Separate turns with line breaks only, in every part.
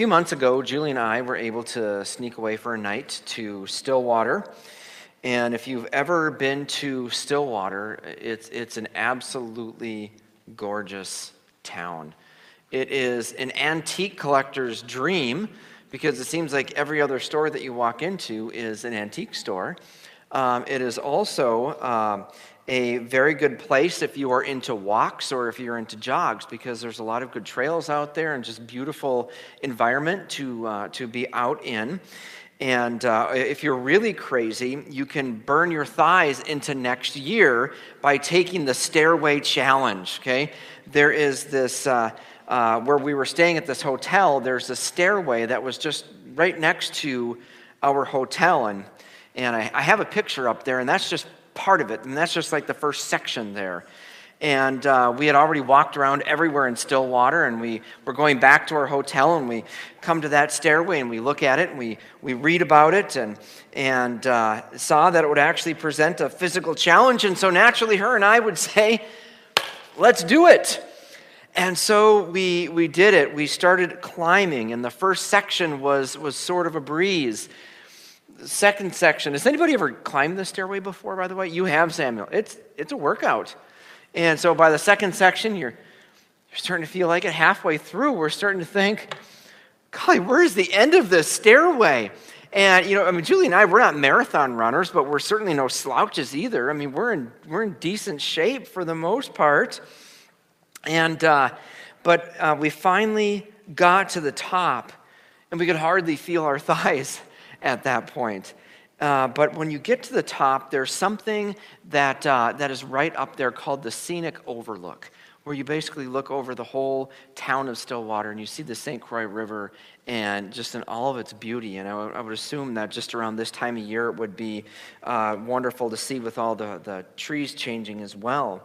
few months ago, Julie and I were able to sneak away for a night to Stillwater. And if you've ever been to Stillwater, it's, it's an absolutely gorgeous town. It is an antique collector's dream because it seems like every other store that you walk into is an antique store. Um, it is also um, a very good place if you are into walks or if you're into jogs because there's a lot of good trails out there and just beautiful environment to, uh, to be out in. And uh, if you're really crazy, you can burn your thighs into next year by taking the Stairway Challenge, okay? There is this, uh, uh, where we were staying at this hotel, there's a stairway that was just right next to our hotel. And, and I, I have a picture up there, and that's just part of it. And that's just like the first section there. And uh, we had already walked around everywhere in Stillwater, and we were going back to our hotel, and we come to that stairway, and we look at it, and we, we read about it, and, and uh, saw that it would actually present a physical challenge. And so naturally, her and I would say, let's do it. And so we, we did it. We started climbing, and the first section was, was sort of a breeze. Second section, has anybody ever climbed the stairway before, by the way? You have, Samuel. It's, it's a workout. And so by the second section, you're, you're starting to feel like it. Halfway through, we're starting to think, golly, where's the end of this stairway? And, you know, I mean, Julie and I, we're not marathon runners, but we're certainly no slouches either. I mean, we're in, we're in decent shape for the most part. And, uh, but uh, we finally got to the top, and we could hardly feel our thighs at that point. Uh, but when you get to the top, there's something that, uh, that is right up there called the scenic overlook, where you basically look over the whole town of Stillwater and you see the St. Croix River and just in all of its beauty. And I, w- I would assume that just around this time of year it would be uh, wonderful to see with all the, the trees changing as well.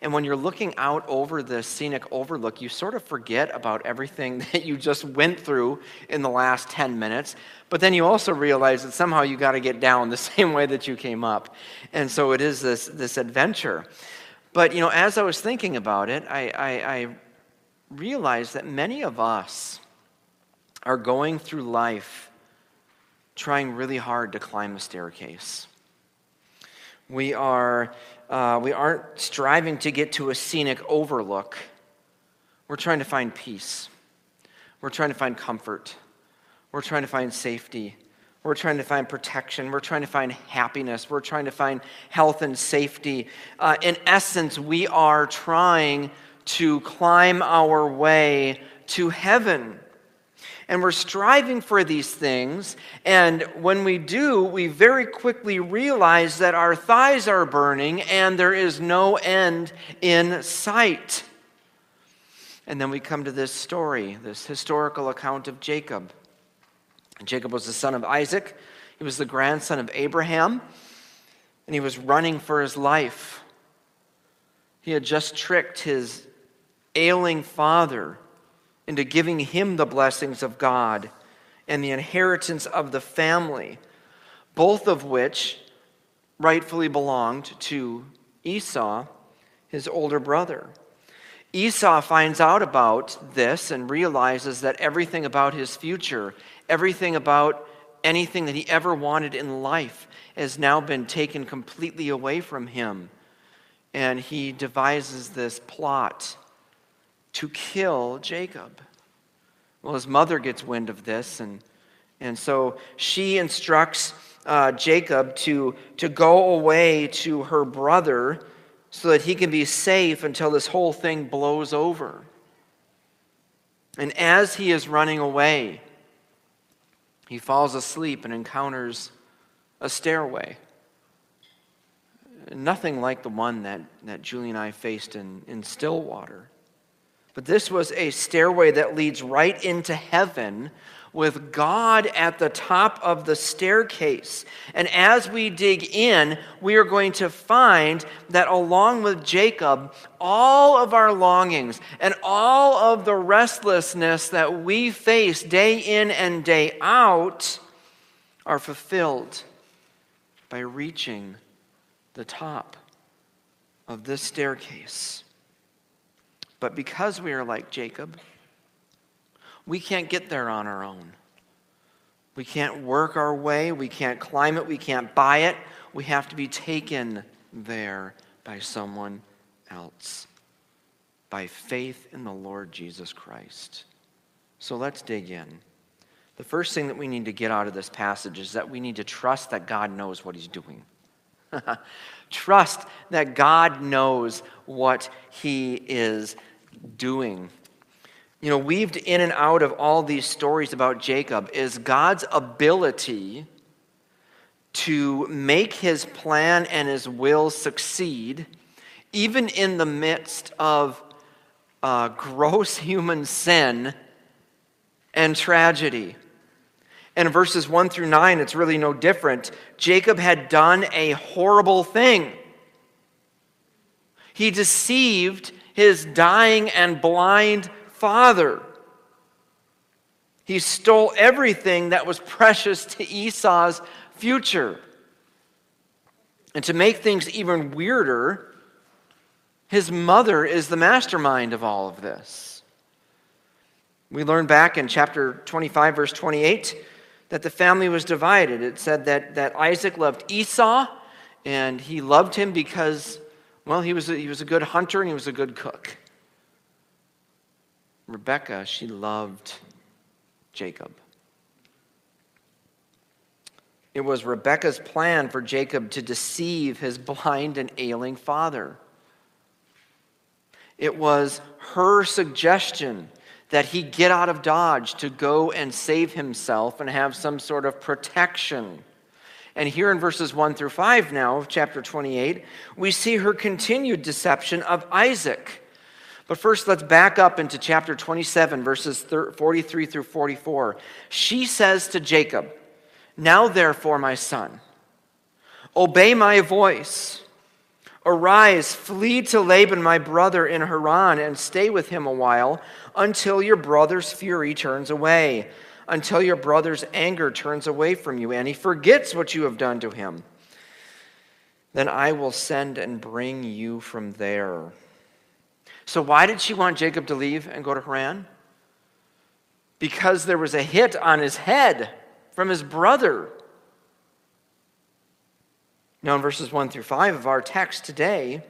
And when you're looking out over the scenic overlook, you sort of forget about everything that you just went through in the last 10 minutes. But then you also realize that somehow you got to get down the same way that you came up. And so it is this, this adventure. But, you know, as I was thinking about it, I, I, I realized that many of us are going through life trying really hard to climb a staircase. We are uh, we aren't striving to get to a scenic overlook. We're trying to find peace. We're trying to find comfort. We're trying to find safety. We're trying to find protection. We're trying to find happiness. We're trying to find health and safety. Uh, in essence, we are trying to climb our way to heaven and we're striving for these things. And when we do, we very quickly realize that our thighs are burning and there is no end in sight. And then we come to this story, this historical account of Jacob. Jacob was the son of Isaac, he was the grandson of Abraham, and he was running for his life. He had just tricked his ailing father into giving him the blessings of God and the inheritance of the family, both of which rightfully belonged to Esau, his older brother. Esau finds out about this and realizes that everything about his future, everything about anything that he ever wanted in life, has now been taken completely away from him. And he devises this plot to kill Jacob. Well, his mother gets wind of this, and, and so she instructs uh, Jacob to, to go away to her brother so that he can be safe until this whole thing blows over. And as he is running away, he falls asleep and encounters a stairway. Nothing like the one that, that Julie and I faced in, in Stillwater. But this was a stairway that leads right into heaven with God at the top of the staircase. And as we dig in, we are going to find that along with Jacob, all of our longings and all of the restlessness that we face day in and day out are fulfilled by reaching the top of this staircase. But because we are like Jacob, we can't get there on our own. We can't work our way, we can't climb it, we can't buy it. We have to be taken there by someone else, by faith in the Lord Jesus Christ. So let's dig in. The first thing that we need to get out of this passage is that we need to trust that God knows what He's doing. trust that God knows what He is doing. You know, weaved in and out of all these stories about Jacob is God's ability to make his plan and his will succeed, even in the midst of uh, gross human sin and tragedy. And verses 1 through 9, it's really no different. Jacob had done a horrible thing. He deceived his dying and blind father. He stole everything that was precious to Esau's future. And to make things even weirder, his mother is the mastermind of all of this. We learn back in chapter 25, verse 28, that the family was divided. It said that, that Isaac loved Esau, and he loved him because, well, he was, a, he was a good hunter and he was a good cook. Rebecca, she loved Jacob. It was Rebecca's plan for Jacob to deceive his blind and ailing father. It was her suggestion that he get out of Dodge to go and save himself and have some sort of protection. And here in verses 1 through 5 now of chapter 28, we see her continued deception of Isaac. But first, let's back up into chapter 27, verses 43 through 44. She says to Jacob, Now therefore, my son, obey my voice. Arise, flee to Laban, my brother, in Haran, and stay with him a while until your brother's fury turns away, until your brother's anger turns away from you, and he forgets what you have done to him. Then I will send and bring you from there. So, why did she want Jacob to leave and go to Haran? Because there was a hit on his head from his brother. Now, in verses 1 through 5 of our text today,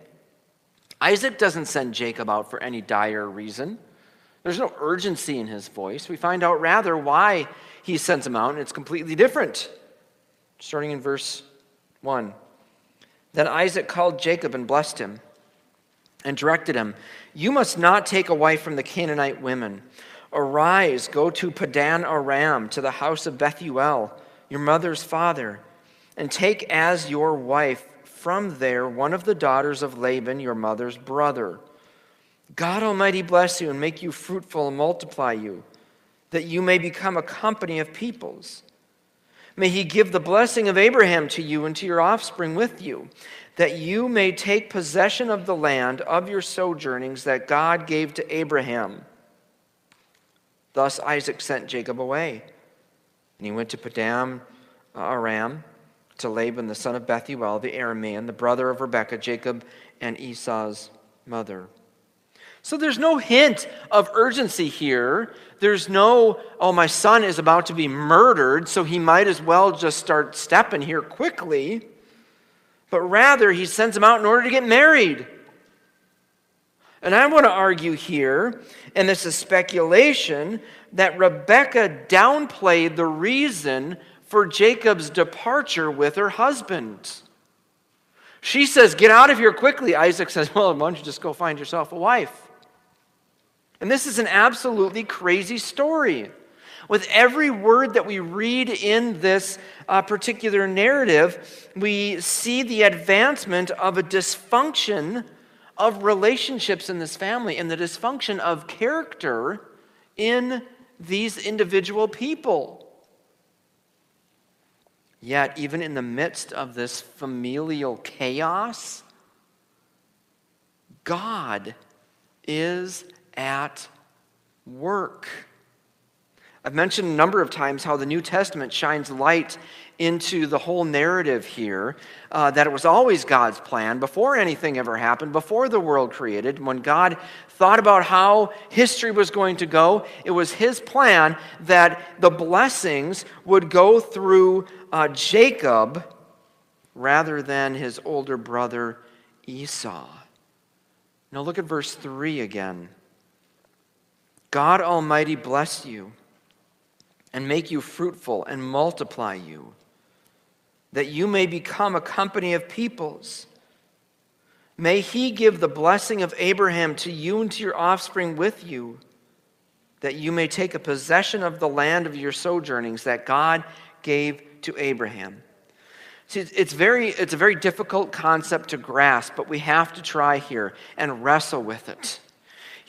Isaac doesn't send Jacob out for any dire reason. There's no urgency in his voice. We find out rather why he sends him out, and it's completely different. Starting in verse 1. Then Isaac called Jacob and blessed him and directed him You must not take a wife from the Canaanite women. Arise, go to Padan Aram, to the house of Bethuel, your mother's father, and take as your wife from there one of the daughters of Laban, your mother's brother. God Almighty bless you and make you fruitful and multiply you, that you may become a company of peoples. May he give the blessing of Abraham to you and to your offspring with you, that you may take possession of the land of your sojournings that God gave to Abraham. Thus Isaac sent Jacob away. And he went to Padan Aram, to Laban the son of Bethuel, the Aramean, the brother of Rebekah, Jacob, and Esau's mother. So there's no hint of urgency here. There's no, oh, my son is about to be murdered, so he might as well just start stepping here quickly but rather he sends him out in order to get married. And I want to argue here, and this is speculation, that Rebecca downplayed the reason for Jacob's departure with her husband. She says, Get out of here quickly. Isaac says, Well, why don't you just go find yourself a wife? And this is an absolutely crazy story. With every word that we read in this uh, particular narrative, we see the advancement of a dysfunction of relationships in this family and the dysfunction of character in these individual people. Yet, even in the midst of this familial chaos, God is at work. I've mentioned a number of times how the New Testament shines light into the whole narrative here uh, that it was always God's plan before anything ever happened, before the world created. When God thought about how history was going to go, it was His plan that the blessings would go through uh, Jacob rather than his older brother Esau. Now look at verse 3 again. God Almighty bless you and make you fruitful and multiply you, that you may become a company of peoples. May he give the blessing of Abraham to you and to your offspring with you, that you may take a possession of the land of your sojournings that God gave to Abraham. See, it's, very, it's a very difficult concept to grasp, but we have to try here and wrestle with it.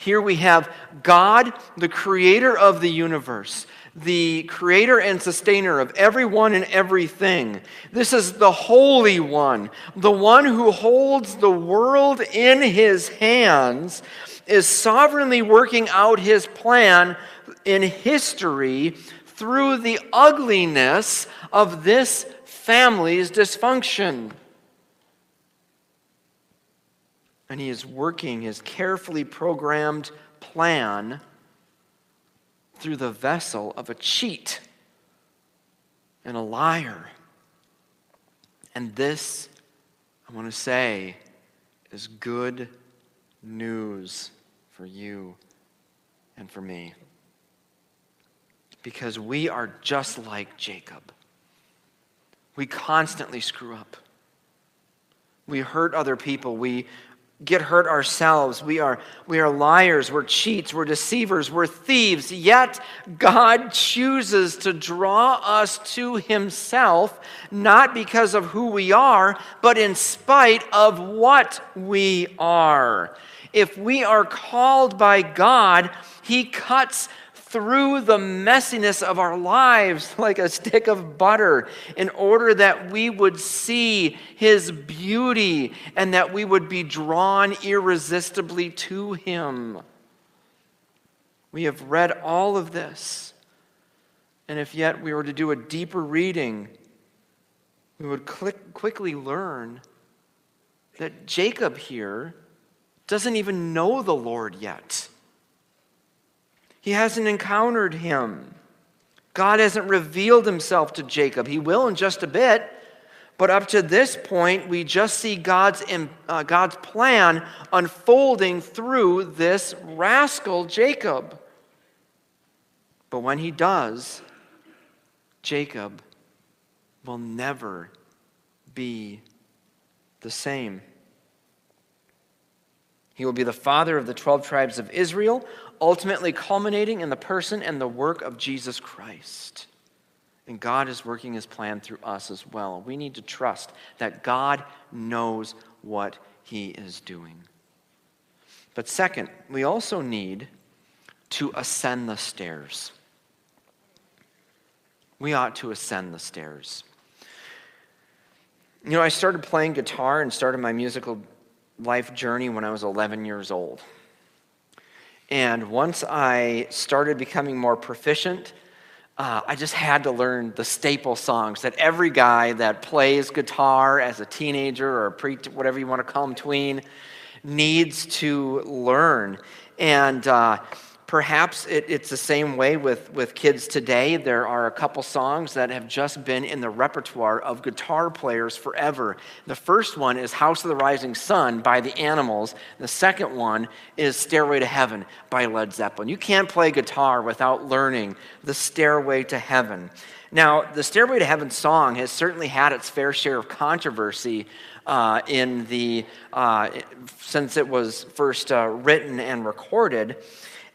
Here we have God, the creator of the universe, the creator and sustainer of everyone and everything. This is the Holy One, the one who holds the world in his hands, is sovereignly working out his plan in history through the ugliness of this family's dysfunction. And he is working his carefully programmed plan through the vessel of a cheat and a liar. And this, I want to say, is good news for you and for me. Because we are just like Jacob. We constantly screw up. We hurt other people. We get hurt ourselves. We are, we are liars. We're cheats. We're deceivers. We're thieves. Yet God chooses to draw us to Himself, not because of who we are, but in spite of what we are. If we are called by God, He cuts through the messiness of our lives like a stick of butter in order that we would see His beauty and that we would be drawn irresistibly to Him. We have read all of this. And if yet we were to do a deeper reading, we would click, quickly learn that Jacob here doesn't even know the Lord yet. He hasn't encountered him. God hasn't revealed himself to Jacob. He will in just a bit. But up to this point, we just see God's, uh, God's plan unfolding through this rascal Jacob. But when he does, Jacob will never be the same. He will be the father of the 12 tribes of Israel, ultimately culminating in the person and the work of Jesus Christ. And God is working his plan through us as well. We need to trust that God knows what he is doing. But second, we also need to ascend the stairs. We ought to ascend the stairs. You know, I started playing guitar and started my musical life journey when I was 11 years old. And once I started becoming more proficient, uh, I just had to learn the staple songs that every guy that plays guitar as a teenager or a pre, whatever you want to call them, tween, needs to learn. And uh, Perhaps it, it's the same way with, with kids today. There are a couple songs that have just been in the repertoire of guitar players forever. The first one is House of the Rising Sun by the Animals. The second one is Stairway to Heaven by Led Zeppelin. You can't play guitar without learning the Stairway to Heaven. Now, the Stairway to Heaven song has certainly had its fair share of controversy uh, in the, uh, since it was first uh, written and recorded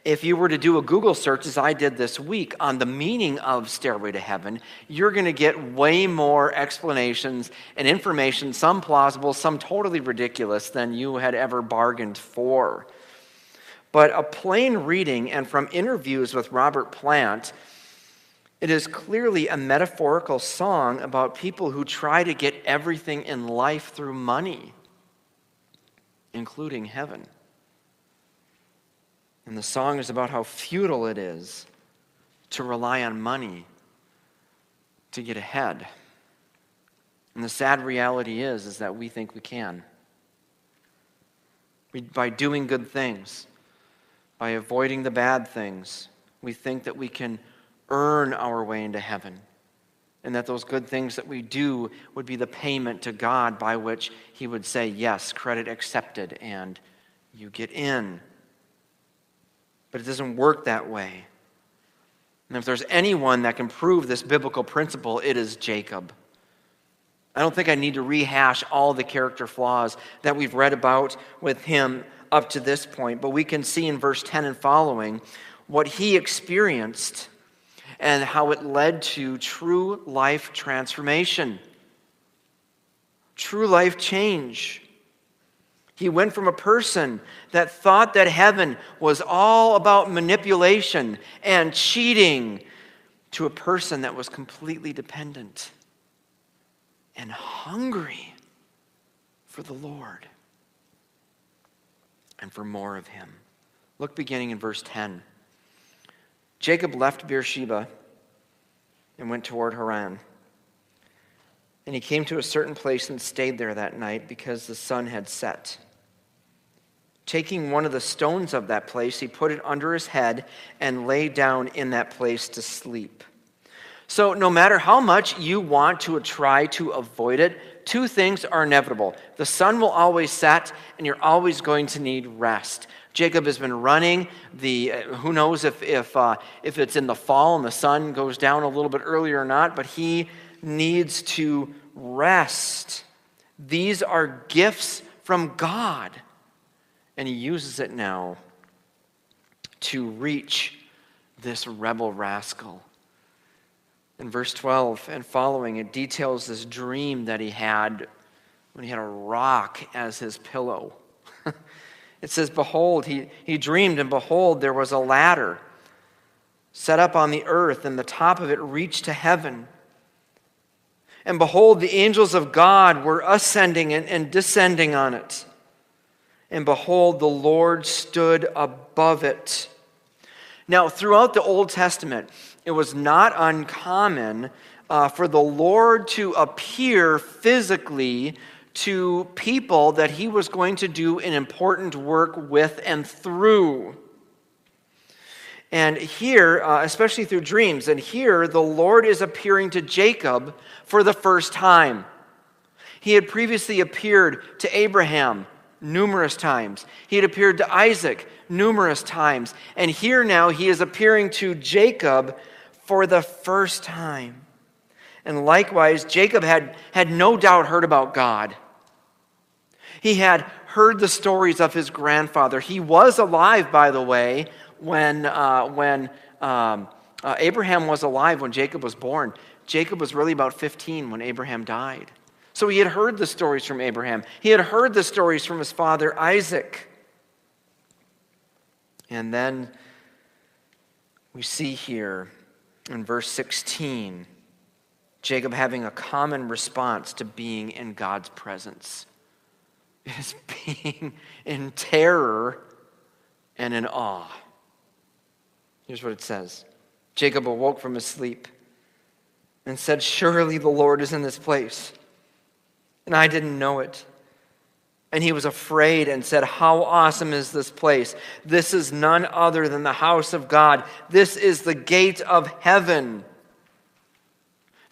if you were to do a Google search, as I did this week, on the meaning of Stairway to Heaven, you're going to get way more explanations and information, some plausible, some totally ridiculous, than you had ever bargained for. But a plain reading and from interviews with Robert Plant, it is clearly a metaphorical song about people who try to get everything in life through money, including heaven. And the song is about how futile it is to rely on money to get ahead. And the sad reality is, is that we think we can. We, by doing good things, by avoiding the bad things, we think that we can earn our way into heaven. And that those good things that we do would be the payment to God by which He would say, Yes, credit accepted, and you get in. But it doesn't work that way. And if there's anyone that can prove this biblical principle, it is Jacob. I don't think I need to rehash all the character flaws that we've read about with him up to this point, but we can see in verse 10 and following what he experienced and how it led to true life transformation, true life change. He went from a person that thought that heaven was all about manipulation and cheating to a person that was completely dependent and hungry for the Lord and for more of Him. Look beginning in verse 10. Jacob left Beersheba and went toward Haran. And he came to a certain place and stayed there that night because the sun had set. Taking one of the stones of that place, he put it under his head and lay down in that place to sleep. So, no matter how much you want to try to avoid it, two things are inevitable. The sun will always set, and you're always going to need rest. Jacob has been running. The uh, who knows if if uh, if it's in the fall and the sun goes down a little bit earlier or not, but he needs to rest. These are gifts from God, and he uses it now to reach this rebel rascal in verse 12 and following, it details this dream that he had when he had a rock as his pillow. it says, Behold, he, he dreamed, and behold, there was a ladder set up on the earth, and the top of it reached to heaven. And behold, the angels of God were ascending and, and descending on it. And behold, the Lord stood above it. Now, throughout the Old Testament, it was not uncommon uh, for the Lord to appear physically to people that he was going to do an important work with and through. And here, uh, especially through dreams, and here the Lord is appearing to Jacob for the first time. He had previously appeared to Abraham numerous times, he had appeared to Isaac numerous times, and here now he is appearing to Jacob for the first time. And likewise, Jacob had, had no doubt heard about God. He had heard the stories of his grandfather. He was alive, by the way, when, uh, when um, uh, Abraham was alive when Jacob was born. Jacob was really about 15 when Abraham died. So he had heard the stories from Abraham, he had heard the stories from his father Isaac. And then we see here in verse 16, Jacob having a common response to being in God's presence. is being in terror and in awe. Here's what it says Jacob awoke from his sleep and said, Surely the Lord is in this place. And I didn't know it. And he was afraid and said, How awesome is this place? This is none other than the house of God. This is the gate of heaven.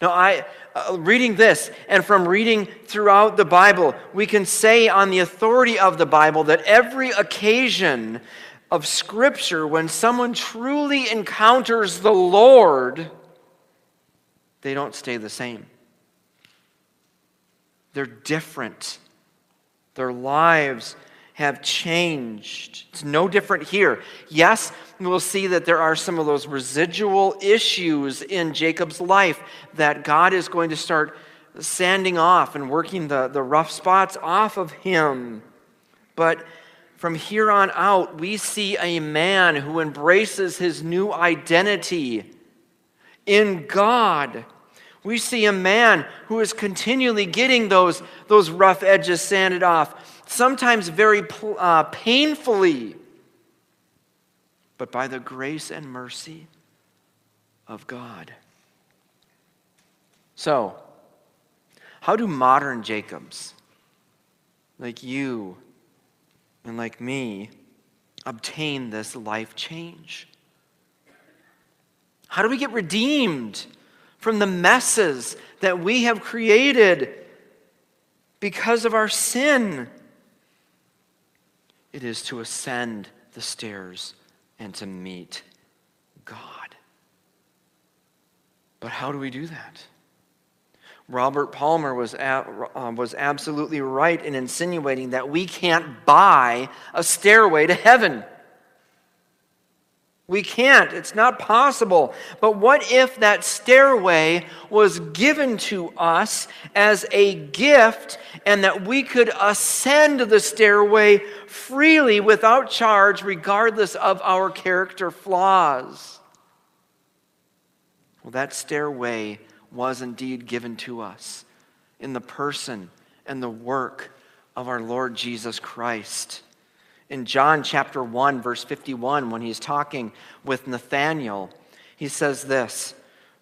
Now, I, uh, reading this and from reading throughout the Bible, we can say on the authority of the Bible that every occasion of Scripture, when someone truly encounters the Lord, they don't stay the same. They're different. Their lives have changed. It's no different here. Yes, we'll see that there are some of those residual issues in Jacob's life that God is going to start sanding off and working the, the rough spots off of him. But from here on out, we see a man who embraces his new identity in God we see a man who is continually getting those, those rough edges sanded off, sometimes very uh, painfully, but by the grace and mercy of God. So, How do modern Jacobs, like you and like me, obtain this life change? How do we get redeemed from the messes that we have created because of our sin? It is to ascend the stairs and to meet God. But how do we do that? Robert Palmer was, uh, was absolutely right in insinuating that we can't buy a stairway to heaven. We can't. It's not possible. But what if that stairway was given to us as a gift and that we could ascend the stairway freely without charge, regardless of our character flaws? Well, that stairway was indeed given to us in the person and the work of our Lord Jesus Christ in John chapter 1, verse 51, when he's talking with Nathanael, he says this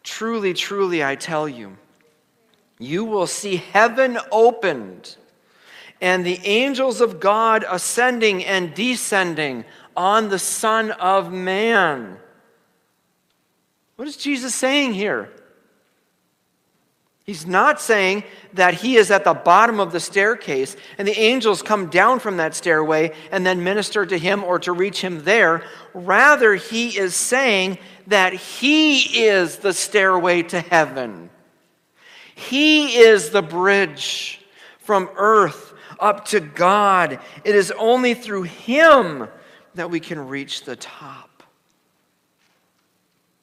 Truly, truly, I tell you, you will see heaven opened and the angels of God ascending and descending on the Son of Man. What is Jesus saying here? He's not saying that he is at the bottom of the staircase and the angels come down from that stairway and then minister to him or to reach him there. Rather, he is saying that he is the stairway to heaven. He is the bridge from earth up to God. It is only through him that we can reach the top.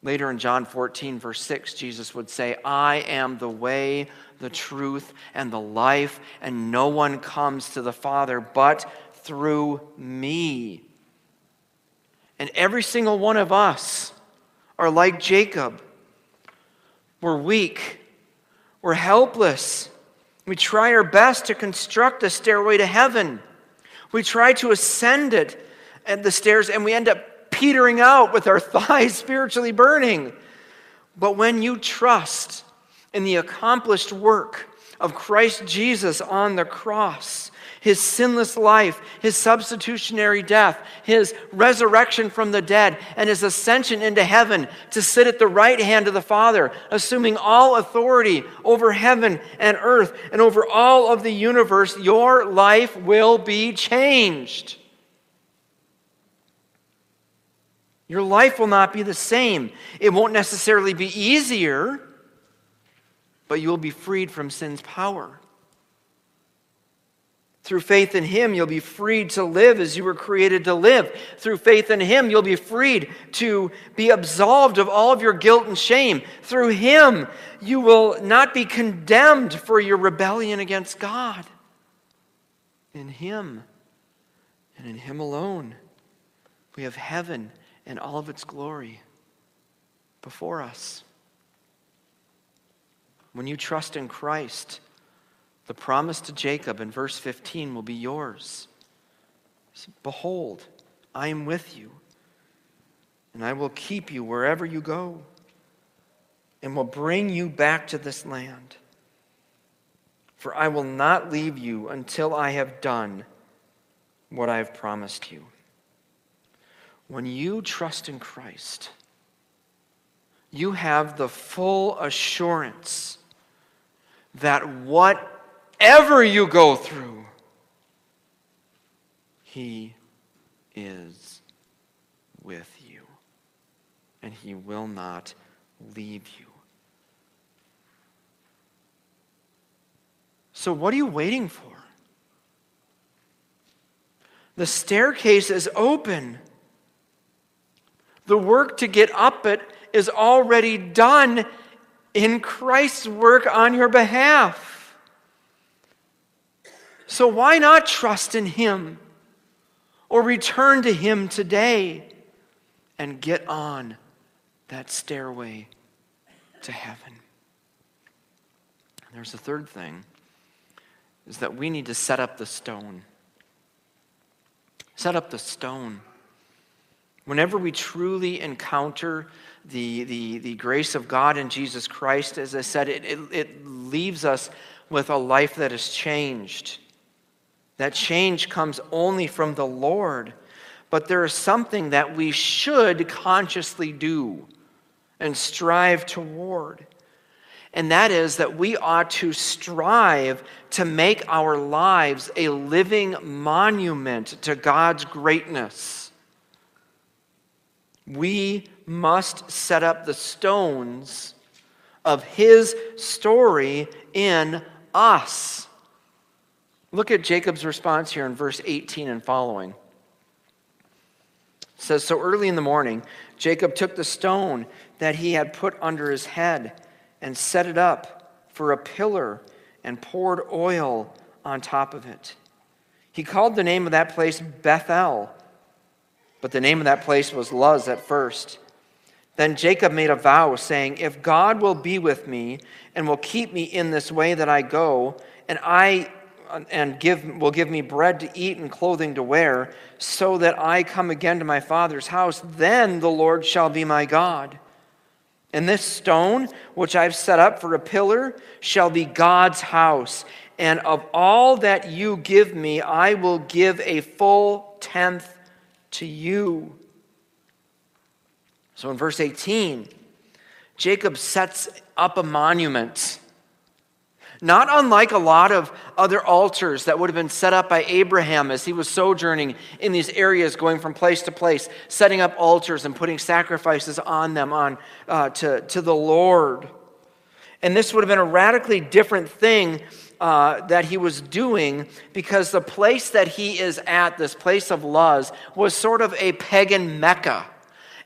Later in John 14, verse 6, Jesus would say, I am the way, the truth, and the life, and no one comes to the Father but through me. And every single one of us are like Jacob. We're weak, we're helpless. We try our best to construct a stairway to heaven. We try to ascend it and the stairs, and we end up petering out with our thighs spiritually burning. But when you trust in the accomplished work of Christ Jesus on the cross, his sinless life, his substitutionary death, his resurrection from the dead, and his ascension into heaven to sit at the right hand of the Father, assuming all authority over heaven and earth and over all of the universe, your life will be changed. Your life will not be the same. It won't necessarily be easier, but you will be freed from sin's power. Through faith in Him, you'll be freed to live as you were created to live. Through faith in Him, you'll be freed to be absolved of all of your guilt and shame. Through Him, you will not be condemned for your rebellion against God. In Him and in Him alone, we have heaven and all of its glory before us. When you trust in Christ, the promise to Jacob in verse 15 will be yours. Behold, I am with you, and I will keep you wherever you go, and will bring you back to this land. For I will not leave you until I have done what I have promised you. When you trust in Christ, you have the full assurance that whatever you go through, He is with you, and He will not leave you. So, what are you waiting for? The staircase is open. The work to get up it is already done in Christ's work on your behalf. So why not trust in Him or return to Him today and get on that stairway to heaven? And there's a third thing is that we need to set up the stone. Set up the stone. Whenever we truly encounter the, the, the grace of God in Jesus Christ, as I said, it, it, it leaves us with a life that is changed. That change comes only from the Lord. But there is something that we should consciously do and strive toward. And that is that we ought to strive to make our lives a living monument to God's greatness. We must set up the stones of His story in us. Look at Jacob's response here in verse 18 and following. It says, So early in the morning, Jacob took the stone that he had put under his head and set it up for a pillar and poured oil on top of it. He called the name of that place Bethel, but the name of that place was Luz at first. Then Jacob made a vow, saying, If God will be with me and will keep me in this way that I go, and I and give, will give me bread to eat and clothing to wear, so that I come again to my father's house, then the Lord shall be my God. And this stone, which I've set up for a pillar, shall be God's house. And of all that you give me, I will give a full tenth to you. So in verse 18, Jacob sets up a monument not unlike a lot of other altars that would have been set up by Abraham as he was sojourning in these areas, going from place to place, setting up altars and putting sacrifices on them on, uh, to, to the Lord. And this would have been a radically different thing uh, that he was doing because the place that he is at, this place of Luz, was sort of a pagan Mecca.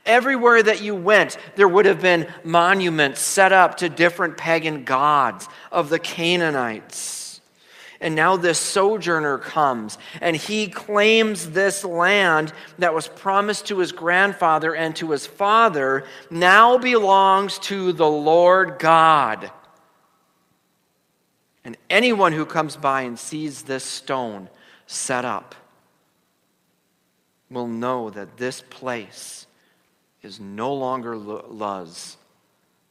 Everywhere that you went, there would have been monuments set up to different pagan gods of the Canaanites. And now this sojourner comes and he claims this land that was promised to his grandfather and to his father now belongs to the Lord God. And anyone who comes by and sees this stone set up will know that this place is no longer Luz,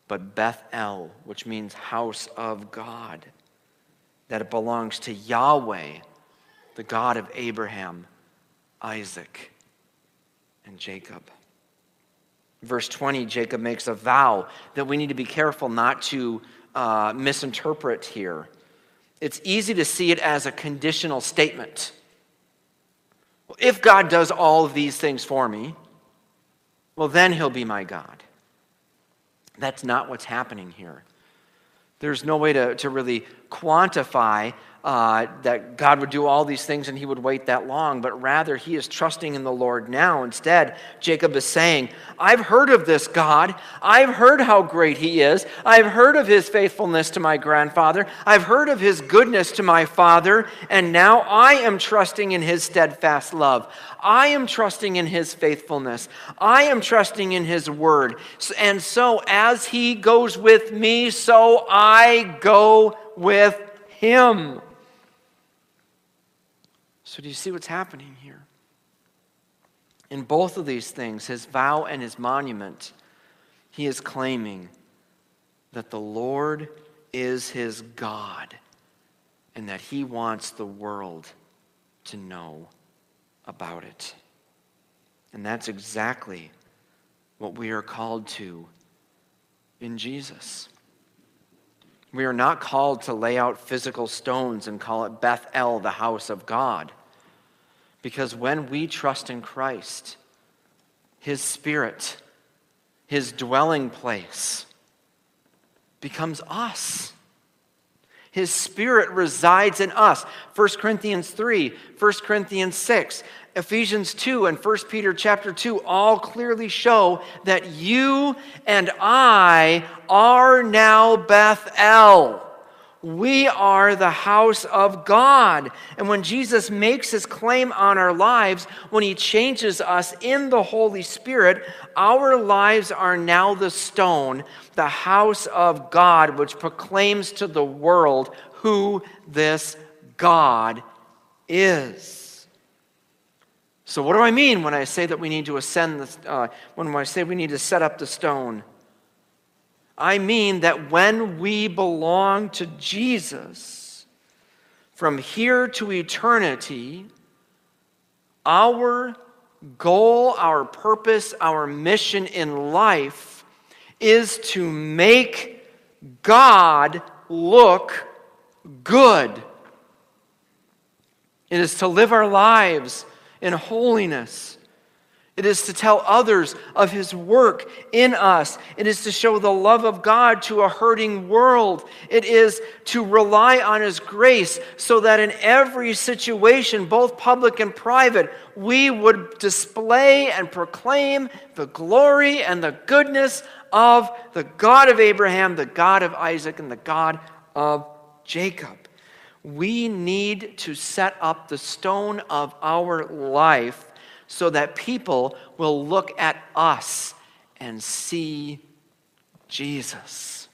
but Bethel, which means house of God. That it belongs to Yahweh, the God of Abraham, Isaac, and Jacob. Verse 20, Jacob makes a vow that we need to be careful not to uh, misinterpret here. It's easy to see it as a conditional statement. Well, If God does all of these things for me, well, then he'll be my God. That's not what's happening here. There's no way to, to really quantify uh, that God would do all these things and he would wait that long, but rather he is trusting in the Lord now. Instead, Jacob is saying, I've heard of this God. I've heard how great he is. I've heard of his faithfulness to my grandfather. I've heard of his goodness to my father, and now I am trusting in his steadfast love. I am trusting in his faithfulness. I am trusting in his word. And so, as he goes with me, so I go with him. So, do you see what's happening here? In both of these things, his vow and his monument, he is claiming that the Lord is his God and that he wants the world to know about it. And that's exactly what we are called to in Jesus. We are not called to lay out physical stones and call it Bethel, the house of God. Because when we trust in Christ, His Spirit, His dwelling place, becomes us. His Spirit resides in us. 1 Corinthians 3, 1 Corinthians 6, Ephesians 2, and 1 Peter chapter 2 all clearly show that you and I are now Bethel. We are the house of God. And when Jesus makes his claim on our lives, when he changes us in the Holy Spirit, our lives are now the stone, the house of God, which proclaims to the world who this God is. So, what do I mean when I say that we need to ascend, the, uh, when I say we need to set up the stone? I mean that when we belong to Jesus, from here to eternity, our goal, our purpose, our mission in life is to make God look good. It is to live our lives in holiness. It is to tell others of His work in us. It is to show the love of God to a hurting world. It is to rely on His grace so that in every situation, both public and private, we would display and proclaim the glory and the goodness of the God of Abraham, the God of Isaac, and the God of Jacob. We need to set up the stone of our life so that people will look at us and see Jesus.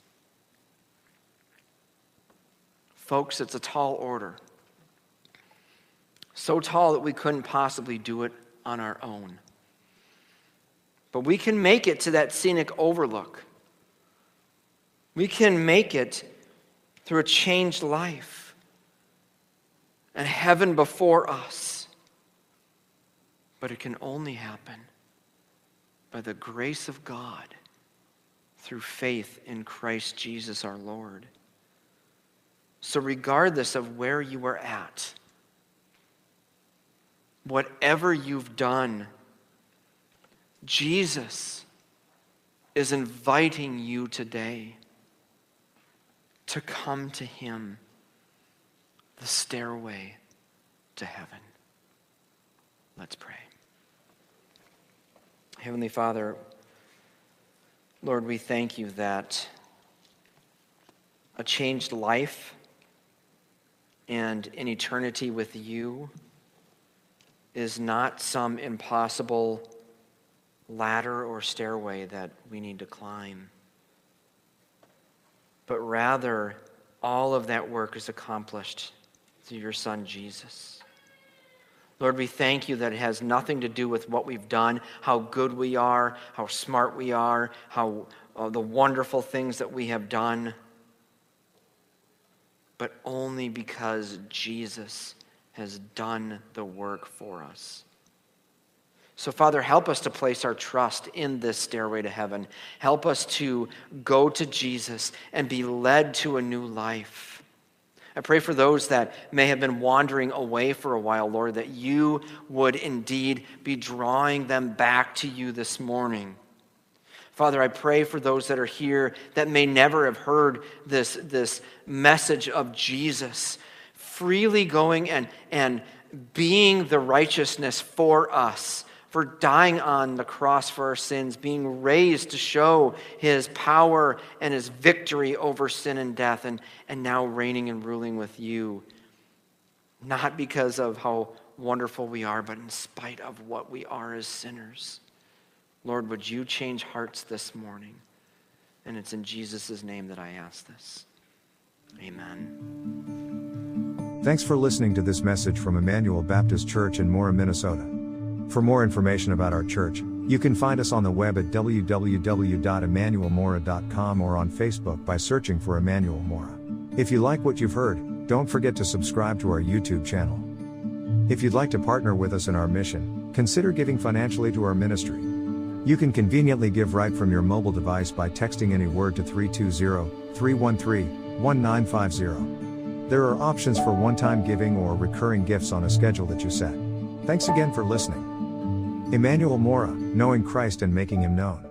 Folks, it's a tall order. So tall that we couldn't possibly do it on our own. But we can make it to that scenic overlook. We can make it through a changed life and heaven before us. But it can only happen by the grace of God through faith in Christ Jesus our Lord. So, regardless of where you are at, whatever you've done, Jesus is inviting you today to come to Him, the stairway to heaven. Let's pray. Heavenly Father, Lord, we thank you that a changed life and an eternity with you is not some impossible ladder or stairway that we need to climb, but rather all of that work is accomplished through your Son, Jesus. Lord, we thank you that it has nothing to do with what we've done, how good we are, how smart we are, how uh, the wonderful things that we have done, but only because Jesus has done the work for us. So, Father, help us to place our trust in this stairway to heaven. Help us to go to Jesus and be led to a new life. I pray for those that may have been wandering away for a while, Lord, that you would indeed be drawing them back to you this morning. Father, I pray for those that are here that may never have heard this, this message of Jesus freely going and, and being the righteousness for us for dying on the cross for our sins, being raised to show his power and his victory over sin and death, and, and now reigning and ruling with you. Not because of how wonderful we are, but in spite of what we are as sinners. Lord, would you change hearts this morning? And it's in Jesus' name that I ask this. Amen.
Thanks for listening to this message from Emmanuel Baptist Church in Mora, Minnesota. For more information about our church, you can find us on the web at www.emmanuelmora.com or on Facebook by searching for Emmanuel Mora. If you like what you've heard, don't forget to subscribe to our YouTube channel. If you'd like to partner with us in our mission, consider giving financially to our ministry. You can conveniently give right from your mobile device by texting any word to 320 313 1950. There are options for one time giving or recurring gifts on a schedule that you set. Thanks again for listening. Emmanuel Mora, knowing Christ and making him known.